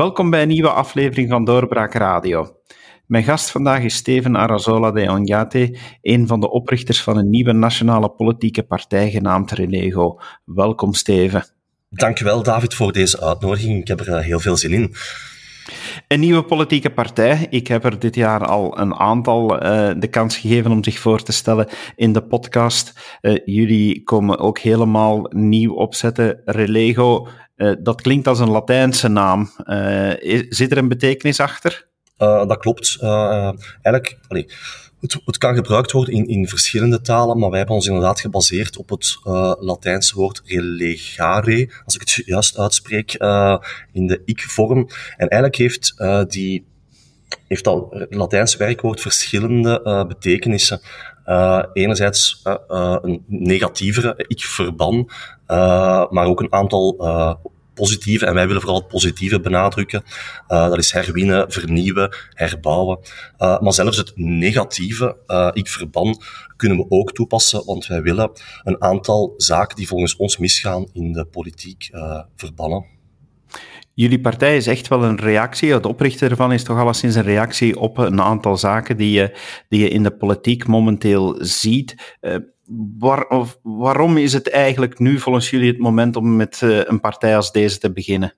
Welkom bij een nieuwe aflevering van Doorbraak Radio. Mijn gast vandaag is Steven Arazola de Onyate, een van de oprichters van een nieuwe nationale politieke partij genaamd Relego. Welkom Steven. Dankjewel David voor deze uitnodiging. Ik heb er eh, heel veel zin in. Een nieuwe politieke partij. Ik heb er dit jaar al een aantal uh, de kans gegeven om zich voor te stellen in de podcast. Uh, jullie komen ook helemaal nieuw opzetten. Relego, uh, dat klinkt als een Latijnse naam. zit er een betekenis achter? Dat klopt. eigenlijk, allee, het, het, kan gebruikt worden in, in, verschillende talen, maar wij hebben ons inderdaad gebaseerd op het uh, Latijnse woord relegare, als ik het juist uitspreek, uh, in de ik-vorm. En eigenlijk heeft uh, die heeft dat Latijnse werkwoord verschillende betekenissen. enerzijds een negatievere ik-verban, maar ook een aantal positieve, en wij willen vooral het positieve benadrukken. Uh, dat is herwinnen, vernieuwen, herbouwen. Uh, maar zelfs het negatieve, uh, ik verban, kunnen we ook toepassen, want wij willen een aantal zaken die volgens ons misgaan in de politiek verbannen. Jullie partij is echt wel een reactie, het oprichten ervan is toch alleszins een reactie op een aantal zaken die je, die je in de politiek momenteel ziet waar, of, waarom is het eigenlijk nu volgens jullie het moment om met uh, een partij als deze te beginnen?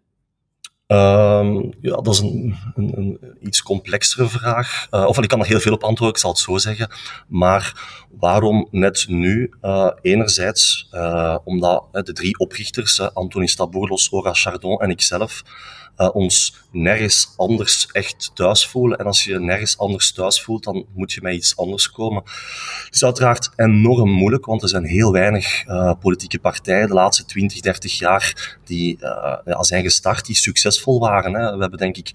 Um, ja, dat is een, een, een iets complexere vraag. Uh, of ik kan er heel veel op antwoorden, ik zal het zo zeggen. Maar waarom net nu? Uh, enerzijds omdat de drie oprichters, Anthony Staboulos, Ora Chardon en ikzelf, uh, ons nergens anders echt thuis voelen. En als je je nergens anders thuis voelt, dan moet je met iets anders komen. Het is uiteraard enorm moeilijk, want er zijn heel weinig uh, politieke partijen de laatste 20, 30 jaar die uh, ja, zijn gestart, die succesvol waren. Hè. We hebben denk ik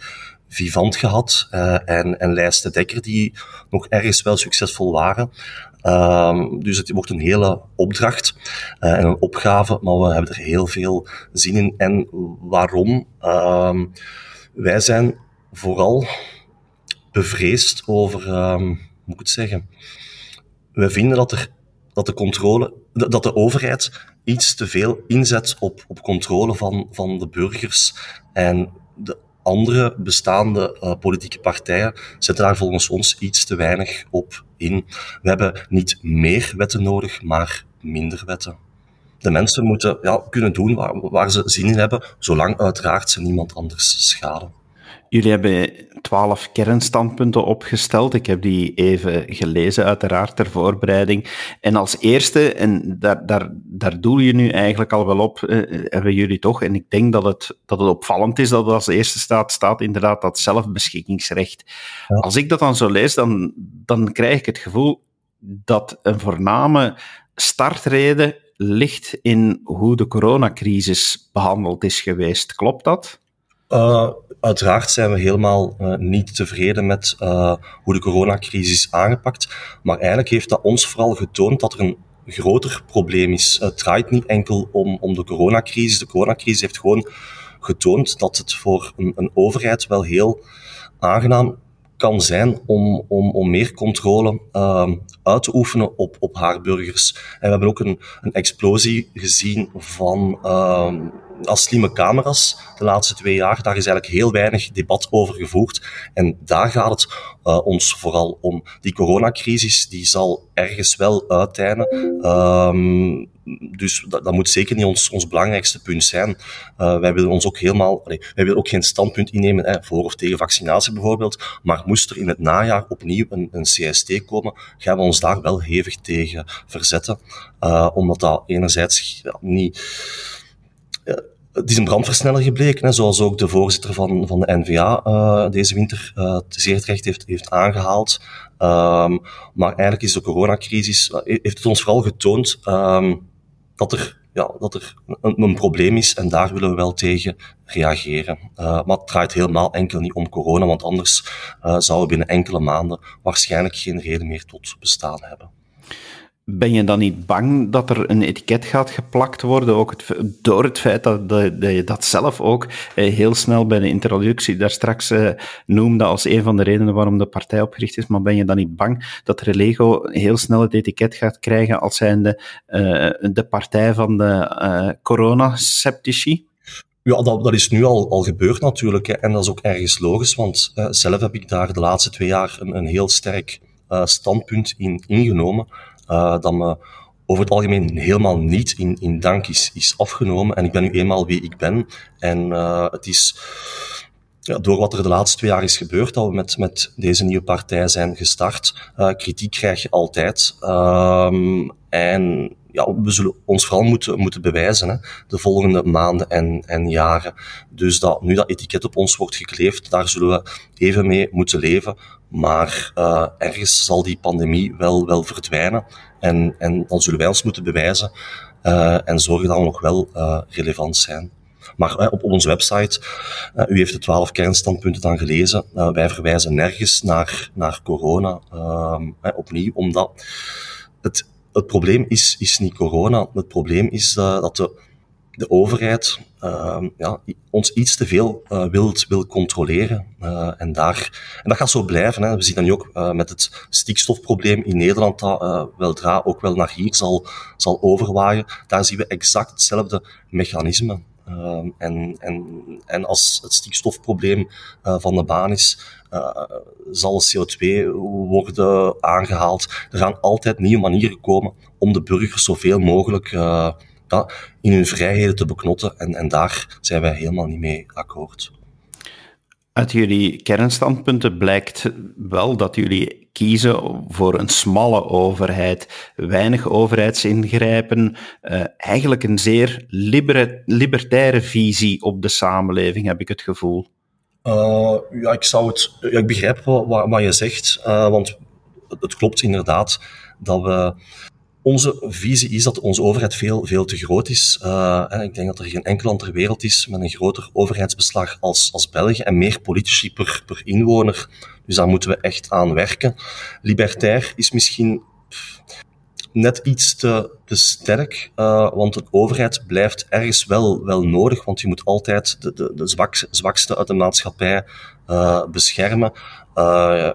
Vivant gehad en, en Dekker, die nog ergens wel succesvol waren. Um, dus het wordt een hele opdracht uh, en een opgave, maar we hebben er heel veel zin in. En waarom? Um, wij zijn vooral bevreesd over, um, hoe moet ik het zeggen? We vinden dat, er, dat de controle, dat de overheid iets te veel inzet op, op controle van, van de burgers en de andere bestaande uh, politieke partijen zetten daar volgens ons iets te weinig op in. We hebben niet meer wetten nodig, maar minder wetten. De mensen moeten ja, kunnen doen waar, waar ze zin in hebben, zolang uiteraard ze niemand anders schaden. Jullie hebben twaalf kernstandpunten opgesteld. Ik heb die even gelezen, uiteraard, ter voorbereiding. En als eerste, en daar, daar, daar doel je nu eigenlijk al wel op, eh, hebben jullie toch, en ik denk dat het, dat het opvallend is dat het als eerste staat, staat inderdaad dat zelfbeschikkingsrecht. Als ik dat dan zo lees, dan, dan krijg ik het gevoel dat een voorname startreden ligt in hoe de coronacrisis behandeld is geweest. Klopt dat? Uh, uiteraard zijn we helemaal uh, niet tevreden met uh, hoe de coronacrisis is aangepakt. Maar eigenlijk heeft dat ons vooral getoond dat er een groter probleem is. Het draait niet enkel om, om de coronacrisis. De coronacrisis heeft gewoon getoond dat het voor een, een overheid wel heel aangenaam kan zijn om, om, om meer controle uh, uit te oefenen op, op haar burgers. En we hebben ook een, een explosie gezien van uh, als slimme camera's de laatste twee jaar. Daar is eigenlijk heel weinig debat over gevoerd. En daar gaat het uh, ons vooral om. Die coronacrisis die zal ergens wel uiteinden. Uh, dus dat, moet zeker niet ons, ons belangrijkste punt zijn. Uh, wij willen ons ook helemaal, allee, wij willen ook geen standpunt innemen hè, voor of tegen vaccinatie bijvoorbeeld. Maar moest er in het najaar opnieuw een, een CST komen, gaan we ons daar wel hevig tegen verzetten. Uh, omdat dat enerzijds niet het is een brandversneller gebleken, hè, zoals ook de voorzitter van, van de NVA uh, deze winter uh, zeer terecht heeft, heeft aangehaald. Um, maar eigenlijk is de coronacrisis, uh, heeft het ons vooral getoond um, dat er, ja, dat er een, een, probleem is en daar willen we wel tegen reageren. maar het draait helemaal enkel niet om corona, want anders zouden we binnen enkele maanden waarschijnlijk geen reden meer tot bestaan hebben. Ben je dan niet bang dat er een etiket gaat geplakt worden, ook door het feit dat, dat, je dat zelf ook eh, heel snel bij de introductie daar straks eh, noemde als een van de redenen waarom de partij opgericht is, maar ben je dan niet bang dat Relego heel snel het etiket gaat krijgen als zijnde uh, de partij van de uh, corona-sceptici? Ja, dat, is nu al, al gebeurd natuurlijk. Hè. En dat is ook ergens logisch, want zelf heb ik daar de laatste twee jaar een, een heel sterk standpunt in ingenomen. Uh, dat me over het algemeen helemaal niet in, in dank is, is afgenomen. En ik ben nu eenmaal wie ik ben. En het is ja, door wat er de laatste twee jaar is gebeurd, dat we met, met deze nieuwe partij zijn gestart. kritiek krijg je altijd. Ehm, en ja, we zullen ons vooral moeten, moeten bewijzen hè, de volgende maanden en, en jaren. Dus dat nu dat etiket op ons wordt gekleefd, daar zullen we even mee moeten leven. Maar uh, ergens zal die pandemie wel, wel verdwijnen. En, en dan zullen wij ons moeten bewijzen uh, en zorgen dat we nog wel uh, relevant zijn. Maar op, onze website, u heeft de twaalf kernstandpunten dan gelezen, wij verwijzen nergens naar, naar corona. Uh, opnieuw, omdat het het probleem is, is niet corona. Het probleem is dat de, de overheid uh, ja, ons iets te veel uh, wil, wil controleren. Uh, en, daar, en dat gaat zo blijven. Hè. We zien dat nu ook met het stikstofprobleem in Nederland, dat weldra ook wel naar hier zal, zal overwaaien. Daar zien we exact hetzelfde mechanisme. Uh, en, en, en als het stikstofprobleem uh, van de baan is, uh, zal CO2 worden aangehaald. Er gaan altijd nieuwe manieren komen om de burgers zoveel mogelijk ja, in hun vrijheden te beknotten. En, en daar zijn wij helemaal niet mee akkoord. Uit jullie kernstandpunten blijkt wel dat jullie kiezen voor een smalle overheid, weinig overheidsingrijpen, uh, eigenlijk een zeer liber libertaire visie op de samenleving, heb ik het gevoel. Uh, ja, ik zou het, ik begrijp wat, wat je zegt, uh, want het klopt inderdaad dat we onze visie is dat onze overheid veel, veel te groot is. Uh, ik denk dat er geen enkel land ter wereld is met een groter overheidsbeslag als, als België en meer politici per, per inwoner. Dus daar moeten we echt aan werken. Libertair is misschien net iets te, te sterk, uh, want de overheid blijft ergens wel, wel nodig, want je moet altijd de, de, de zwak, zwakste uit de maatschappij uh, beschermen. Uh,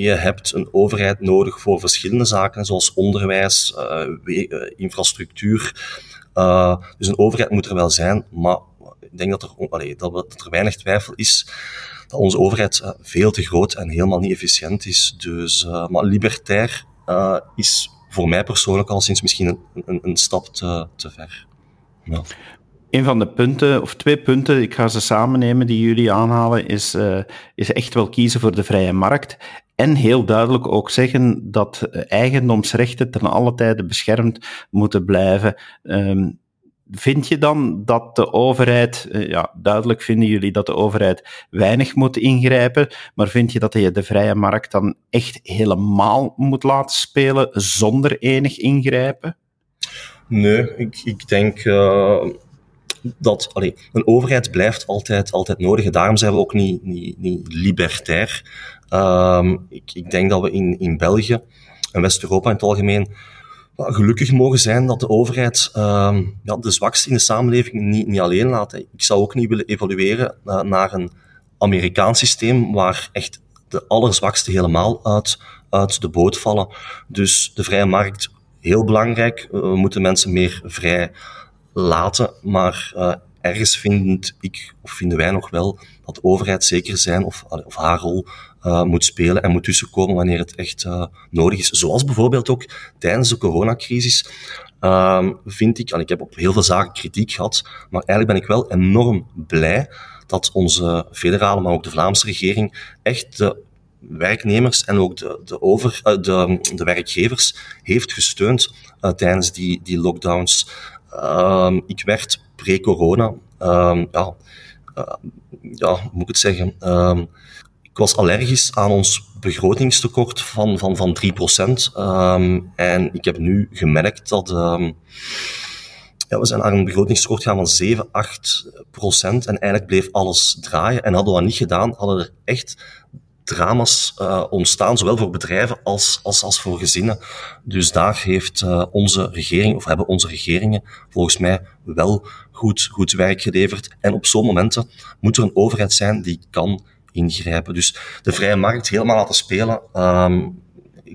je hebt een overheid nodig voor verschillende zaken, zoals onderwijs, infrastructuur. dus een overheid moet er wel zijn, maar ik denk dat er, dat er weinig twijfel is dat onze overheid veel te groot en helemaal niet efficiënt is. Dus, maar libertair is voor mij persoonlijk al sinds misschien een, een, een stap te, te ver. Ja. Een van de punten, of twee punten, ik ga ze samen nemen die jullie aanhalen, is, uh, is echt wel kiezen voor de vrije markt. En heel duidelijk ook zeggen dat eigendomsrechten ten alle tijde beschermd moeten blijven. Um, vind je dan dat de overheid, eh, ja, duidelijk vinden jullie dat de overheid weinig moet ingrijpen, maar vind je dat je de vrije markt dan echt helemaal moet laten spelen zonder enig ingrijpen? Nee, ik, ik denk uh, dat een overheid blijft altijd, altijd nodig. daarom zijn we ook niet, niet, niet libertair. Uh, ik, ik denk dat we in, in België en West-Europa in het algemeen gelukkig mogen zijn dat de overheid uh, ja, de zwakste in de samenleving niet, niet alleen laat. Ik zou ook niet willen evolueren naar een Amerikaans systeem waar echt de allerzwakste helemaal uit, uit de boot vallen. Dus de vrije markt, heel belangrijk. We moeten mensen meer vrij laten, maar uh, ergens vind ik, of vinden wij nog wel, dat de overheid zeker zijn of, of haar rol uh, moet spelen en moet tussenkomen wanneer het echt uh, nodig is. Zoals bijvoorbeeld ook tijdens de coronacrisis. Uh, vind ik, en ik heb op heel veel zaken kritiek gehad, maar eigenlijk ben ik wel enorm blij dat onze federale, maar ook de Vlaamse regering echt de werknemers en ook de, de, over, de, de werkgevers heeft gesteund tijdens die, die lockdowns. Uh, ik werd pre-corona, ehm, ja, uh, ja, hoe moet ik het zeggen? Um, ik was allergisch aan ons begrotingstekort van, van, van 3%. Um, ehm, en ik heb nu gemerkt dat we zijn naar een begrotingstekort gegaan van 7, 8 procent. En eigenlijk bleef alles draaien. En hadden we dat niet gedaan, hadden er echt drama's uh, ontstaan, zowel voor bedrijven als, als, als voor gezinnen. Dus daar heeft uh, onze regering, of hebben onze regeringen volgens mij wel goed, goed werk geleverd. En op zo'n momenten moet er een overheid zijn die kan ingrijpen. Dus de vrije markt helemaal laten spelen um,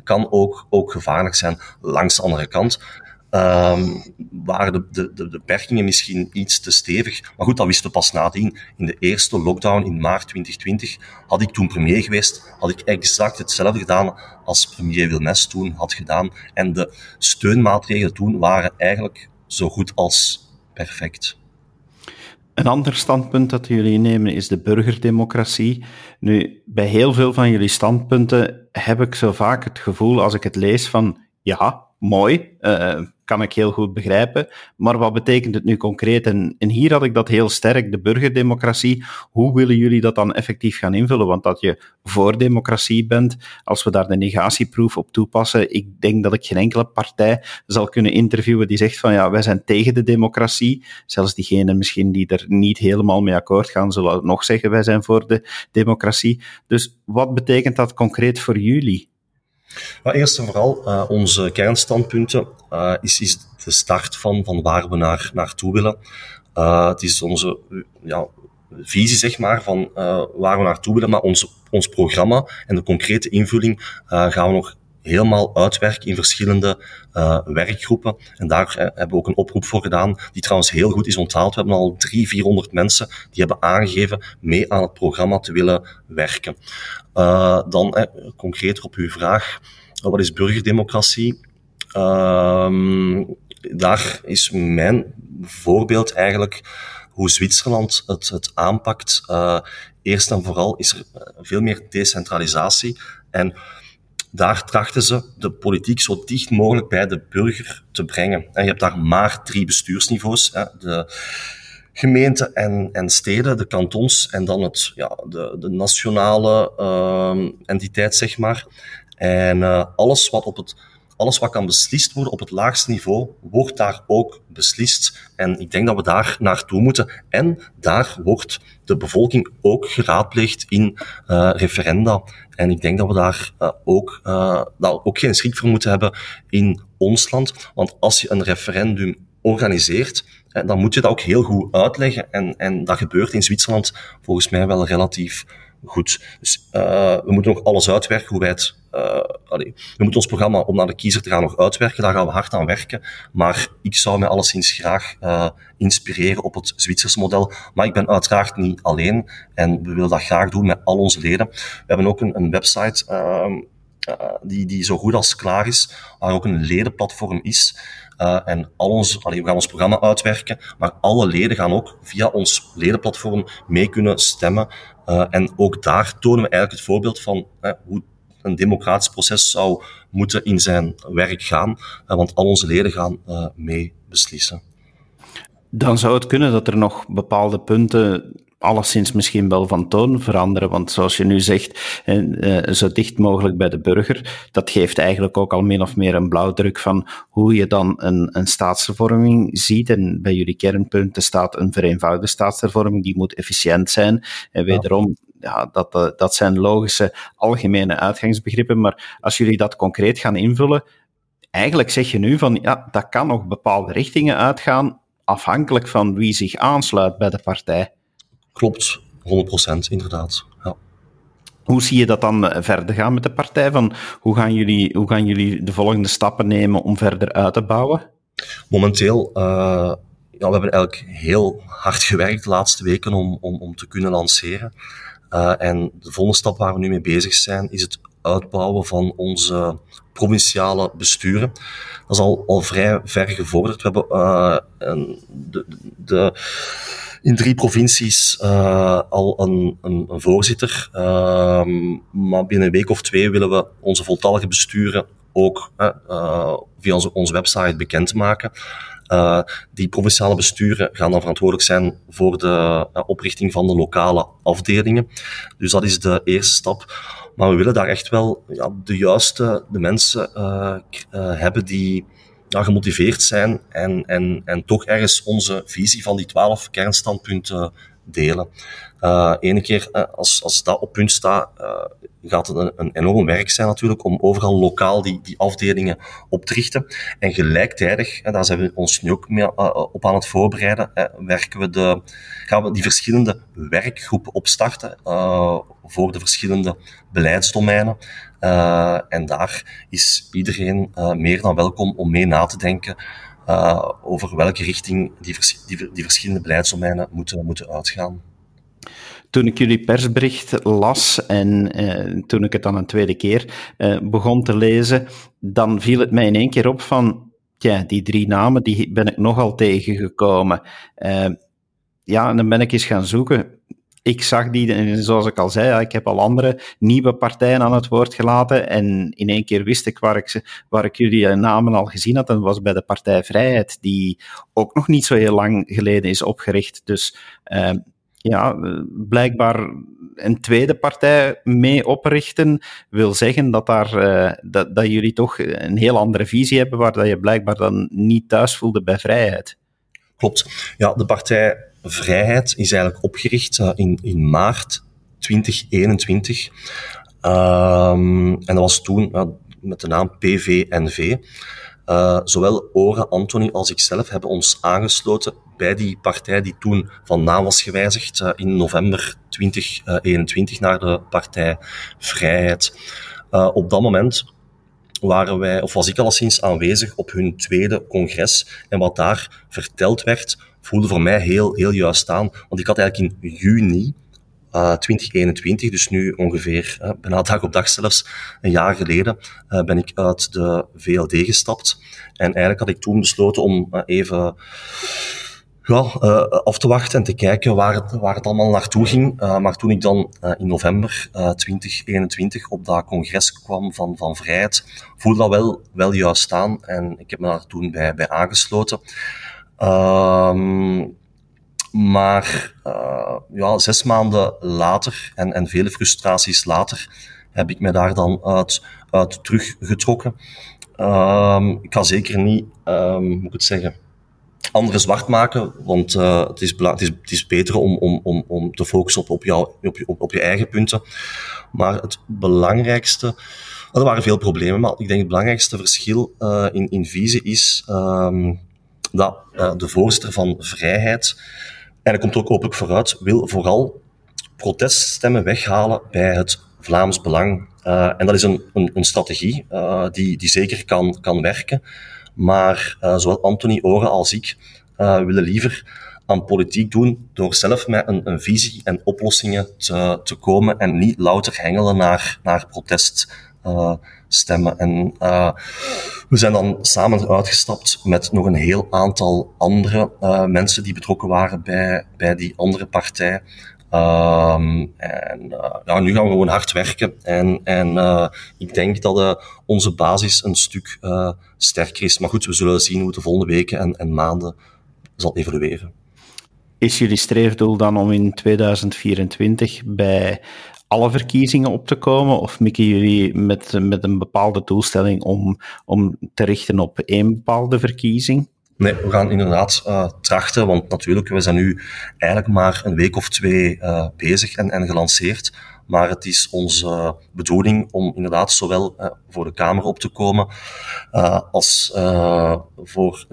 kan ook, ook gevaarlijk zijn. Langs de andere kant, um, waren de, de, de beperkingen misschien iets te stevig. Maar goed, dat wisten we pas nadien. In de eerste lockdown in maart 2020 had ik toen premier geweest, had ik exact hetzelfde gedaan als premier Wilmes toen had gedaan. En de steunmaatregelen toen waren eigenlijk zo goed als perfect. Een ander standpunt dat jullie nemen is de burgerdemocratie. Nu, bij heel veel van jullie standpunten heb ik zo vaak het gevoel, als ik het lees, van ja, mooi, uh, kan ik heel goed begrijpen. Maar wat betekent het nu concreet? En, en hier had ik dat heel sterk, de burgerdemocratie. Hoe willen jullie dat dan effectief gaan invullen? Want dat je voor democratie bent, als we daar de negatieproef op toepassen, ik denk dat ik geen enkele partij zal kunnen interviewen die zegt van ja, wij zijn tegen de democratie. Zelfs diegenen misschien die er niet helemaal mee akkoord gaan, zullen nog zeggen wij zijn voor de democratie. Dus wat betekent dat concreet voor jullie? Maar eerst en vooral, uh, onze kernstandpunten uh, is, is de start van, van waar we naar, naartoe willen. Uh, het is onze ja, visie, zeg maar, van waar we naartoe willen, maar ons, ons programma en de concrete invulling gaan we nog helemaal uitwerken in verschillende uh, werkgroepen. En daar hebben we ook een oproep voor gedaan, die trouwens heel goed is onthaald. We hebben al drie, vierhonderd mensen die hebben aangegeven mee aan het programma te willen werken. Uh, dan concreter op uw vraag, wat is burgerdemocratie? Ehm, daar is mijn voorbeeld eigenlijk hoe Zwitserland het, het aanpakt. eerst en vooral is er veel meer decentralisatie. En daar trachten ze de politiek zo dicht mogelijk bij de burger te brengen. En je hebt daar maar drie bestuursniveaus. Hè. De gemeenten en, en steden, de kantons en dan het, ja, de, de nationale uh, entiteit, zeg maar. En uh, alles wat op het alles wat kan beslist worden op het laagste niveau, wordt daar ook beslist. En ik denk dat we daar naartoe moeten. En daar wordt de bevolking ook geraadpleegd in uh, referenda. En ik denk dat we daar uh, ook, uh, ook geen schrik voor moeten hebben in ons land. Want als je een referendum organiseert, dan moet je dat ook heel goed uitleggen. En, en dat gebeurt in Zwitserland volgens mij wel relatief goed. Dus uh, we moeten nog alles uitwerken, hoe wij het... Allee, we moeten ons programma om naar de kiezer te gaan nog uitwerken, daar gaan we hard aan werken. Maar ik zou mij alleszins graag uh, inspireren op het Zwitserse model. Maar ik ben uiteraard niet alleen en we willen dat graag doen met al onze leden. We hebben ook een, een website uh, die, die zo goed als klaar is, waar ook een ledenplatform is. En al ons, we gaan ons programma uitwerken, maar alle leden gaan ook via ons ledenplatform mee kunnen stemmen. Uh, en ook daar tonen we eigenlijk het voorbeeld van hoe een democratisch proces zou moeten in zijn werk gaan, want al onze leden gaan mee beslissen. Dan zou het kunnen dat er nog bepaalde punten alleszins misschien wel van toon veranderen. Want zoals je nu zegt, eh, zo dicht mogelijk bij de burger, dat geeft eigenlijk ook al min of meer een blauwdruk van hoe je dan een, een staatshervorming ziet. En bij jullie kernpunten staat een vereenvoudigde staatshervorming, die moet efficiënt zijn. En wederom, ja, dat, eh, dat zijn logische algemene uitgangsbegrippen. Maar als jullie dat concreet gaan invullen, eigenlijk zeg je nu van ja, dat kan nog bepaalde richtingen uitgaan, afhankelijk van wie zich aansluit bij de partij. Klopt, 100% inderdaad. Ja. Hoe zie je dat dan eh, verder gaan met de partij? Van hoe, gaan jullie, hoe gaan jullie de volgende stappen nemen om verder uit te bouwen? Momenteel, uh, ja, we hebben eigenlijk heel hard gewerkt de laatste weken om, om, om te kunnen lanceren. Uh, en de volgende stap waar we nu mee bezig zijn, is het uitbouwen van onze provinciale besturen. Dat is al, al vrij ver gevorderd. We hebben uh, een, de, de in drie provincies uh, al een, een, een voorzitter. Uh, maar binnen een week of twee willen we onze voltallige besturen ook uh, via onze, onze website bekendmaken. Uh, die provinciale besturen gaan dan verantwoordelijk zijn voor de oprichting van de lokale afdelingen. Dus dat is de eerste stap. Maar we willen daar echt wel ja, de juiste de mensen hebben die ja, gemotiveerd zijn en, en, en toch ergens onze visie van die twaalf kernstandpunten delen. Uh, keer, uh, als, als dat op punt staat, uh, gaat het een, een, enorm werk zijn natuurlijk om overal lokaal die, die afdelingen op te richten. En gelijktijdig, en daar zijn we ons nu ook mee, op aan het voorbereiden, werken we de, gaan we die verschillende werkgroepen opstarten voor de verschillende beleidsdomeinen. en daar is iedereen meer dan welkom om mee na te denken over welke richting die, die, verschillende beleidsdomeinen moeten, moeten uitgaan toen ik jullie persbericht las en eh, toen ik het dan een tweede keer eh, begon te lezen, dan viel het mij in één keer op van, ja, die drie namen, die ben ik nogal tegengekomen. Uh, ja, en dan ben ik eens gaan zoeken. Ik zag die, zoals ik al zei, ik heb al andere nieuwe partijen aan het woord gelaten en in één keer wist ik waar ik, waar ik jullie namen al gezien had, en was bij de Partij Vrijheid, die ook nog niet zo heel lang geleden is opgericht. Dus uh, ja, blijkbaar een tweede partij mee oprichten, wil zeggen dat, daar, uh, dat, dat jullie toch een heel andere visie hebben, waar dat je blijkbaar dan niet thuis voelde bij vrijheid. Klopt. Ja, de partij Vrijheid is eigenlijk opgericht uh, in, in maart 2021. Um, en dat was toen met de naam PVNV. Uh, zowel Ore, Anthony als ikzelf hebben ons aangesloten bij die partij die toen van naam was gewijzigd uh, in november 2021 naar de partij Vrijheid. Op dat moment waren wij, of was ik alleszins aanwezig op hun tweede congres. En wat daar verteld werd, voelde voor mij heel, heel juist aan. Want ik had eigenlijk in juni uh, 2021, dus nu ongeveer uh, bijna dag op dag zelfs, een jaar geleden, uh, ben ik uit de VLD gestapt. En eigenlijk had ik toen besloten om even ja, af te wachten en te kijken waar het, waar het allemaal naartoe ging. Maar toen ik dan in november 2021 op dat congres kwam van, van Vrijheid, voelde dat wel, wel juist staan. En ik heb me daar toen bij, bij aangesloten. Ehm, maar ja, zes maanden later en, en vele frustraties later heb ik me daar dan uit, uit teruggetrokken. Um, ik ga zeker niet, um, moet ik het zeggen, anderen zwart maken, want uh, het, is het, is, het is beter om, om, om, om te focussen op, op, jou, op, op, op je eigen punten. Maar het belangrijkste, er waren veel problemen, maar ik denk het belangrijkste verschil uh, in, in visie is um, dat uh, de voorzitter van Vrijheid, en dat komt ook openlijk vooruit, wil vooral proteststemmen weghalen bij het Vlaams Belang. en dat is een, een, een strategie die, die zeker kan, kan werken. Maar zowel Anthony Oren als ik willen liever aan politiek doen door zelf met een, een visie en oplossingen te, te komen en niet louter hengelen naar, naar proteststemmen. Uh, en we zijn dan samen uitgestapt met nog een heel aantal andere mensen die betrokken waren bij, bij die andere partij. Um, en ja, nu gaan we gewoon hard werken. En, en ik denk dat onze basis een stuk sterker is. Maar goed, we zullen zien hoe het de volgende weken en, en maanden zal evolueren. Is jullie streefdoel dan om in 2024 bij alle verkiezingen op te komen? Of mikken jullie met, met een bepaalde doelstelling om, om te richten op één bepaalde verkiezing? Nee, we gaan inderdaad uh, trachten, want natuurlijk, we zijn nu eigenlijk maar een week of twee uh, bezig en, en gelanceerd. Maar het is onze bedoeling om inderdaad zowel uh, voor de Kamer op te komen als voor,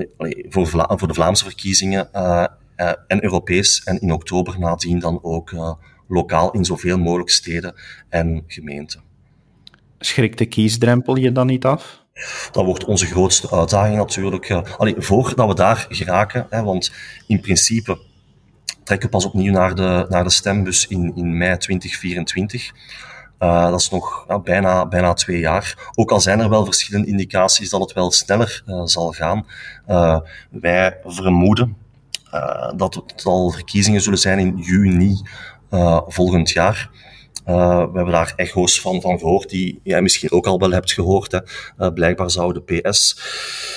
voor de Vlaamse verkiezingen en Europees en in oktober nadien dan ook lokaal in zoveel mogelijk steden en gemeenten. Schrikt de kiesdrempel je dan niet af? Dat wordt onze grootste uitdaging natuurlijk. Uh, allee, voordat we daar geraken, hè, want in principe trekken we pas opnieuw naar de, naar de stembus in, in mei 2024. Uh, dat is nog ja, bijna, bijna twee jaar. Ook al zijn er wel verschillende indicaties dat het wel sneller zal gaan. Wij vermoeden dat het al verkiezingen zullen zijn in juni volgend jaar. Uh, we hebben daar echo's van, van gehoord, die jij misschien ook al wel hebt gehoord. Hè. Blijkbaar zou de PS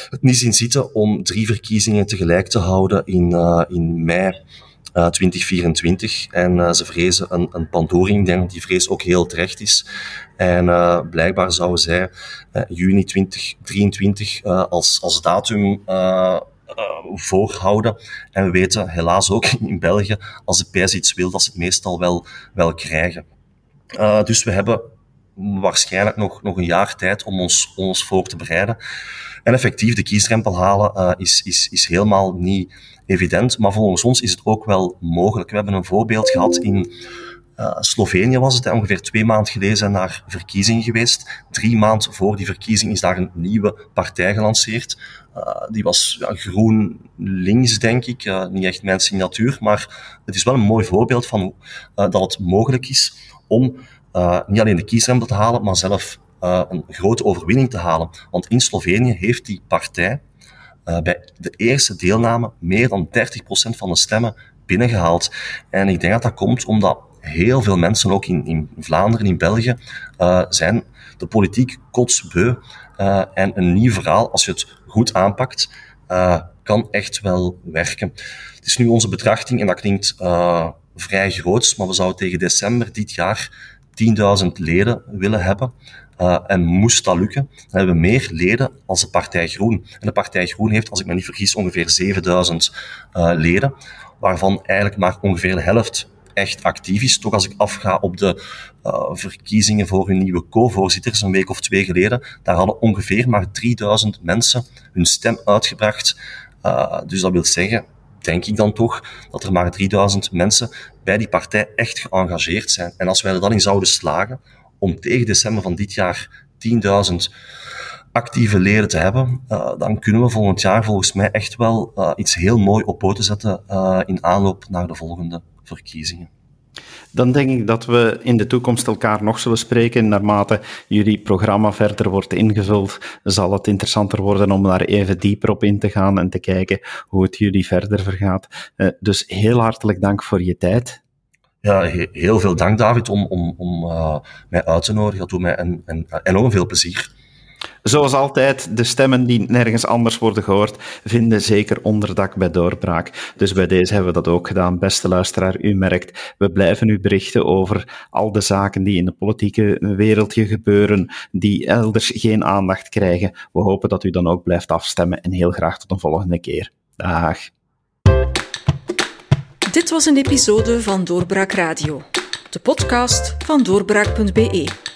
het niet zien zitten om drie verkiezingen tegelijk te houden in, in mei 2024. En ze vrezen een, een pandoring. Denk die vrees ook heel terecht is. En blijkbaar zouden zij juni 2023 als, als datum voorhouden. En we weten helaas ook in België, als de pers iets wil, dat ze het meestal wel, wel krijgen. dus we hebben waarschijnlijk nog, nog een jaar tijd om ons, ons voor te bereiden. En effectief, de kiesdrempel halen uh, is, is, is helemaal niet evident, maar volgens ons is het ook wel mogelijk. We hebben een voorbeeld gehad in uh, Slovenië was het, ongeveer twee maanden geleden zijn daar verkiezingen geweest. Drie maanden voor die verkiezing is daar een nieuwe partij gelanceerd. Uh, die was ja, groen-links, denk ik. Uh, niet echt mijn signatuur, maar het is wel een mooi voorbeeld van dat het mogelijk is om niet alleen de kiesrempel te halen, maar zelf een grote overwinning te halen. Want in Slovenië heeft die partij bij de eerste deelname meer dan 30% van de stemmen binnengehaald. En ik denk dat dat komt omdat heel veel mensen, ook in, in Vlaanderen, in België, uh, zijn de politiek kotsbeu. Uh, en een nieuw verhaal, als je het goed aanpakt, uh, kan echt wel werken. Het is nu onze betrachting, en dat klinkt vrij groot, maar we zouden tegen december dit jaar 10.000 leden willen hebben. En moest dat lukken, dan hebben we meer leden als de Partij Groen. En de Partij Groen heeft, als ik me niet vergis, ongeveer 7000 uh, leden, waarvan eigenlijk maar ongeveer de helft echt actief is. Toch als ik afga op de uh, verkiezingen voor hun nieuwe co-voorzitters een week of twee geleden, daar hadden ongeveer maar 3000 mensen hun stem uitgebracht. Uh, dus dat wil zeggen, denk ik dan toch, dat er maar 3000 mensen bij die partij echt geëngageerd zijn. En als wij er dan in zouden slagen om tegen december van dit jaar 10.000 actieve leden te hebben, uh, dan kunnen we volgend jaar volgens mij echt wel iets heel mooi op poten zetten in aanloop naar de volgende verkiezingen. Dan denk ik dat we in de toekomst elkaar nog zullen spreken. Naarmate jullie programma verder wordt ingevuld, zal het interessanter worden om daar even dieper op in te gaan en te kijken hoe het jullie verder vergaat. Uh, dus heel hartelijk dank voor je tijd. Ja, heel veel dank David om, om, om uh, mij uit te nodigen. Dat doet mij een, een, enorm veel plezier. Zoals altijd, de stemmen die nergens anders worden gehoord, vinden zeker onderdak bij doorbraak. Dus bij deze hebben we dat ook gedaan. Beste luisteraar, u merkt, we blijven u berichten over al de zaken die in de politieke wereldje gebeuren, die elders geen aandacht krijgen. We hopen dat u dan ook blijft afstemmen en heel graag tot een volgende keer. Dag. Dit was een episode van Doorbraak Radio, de podcast van doorbraak.be.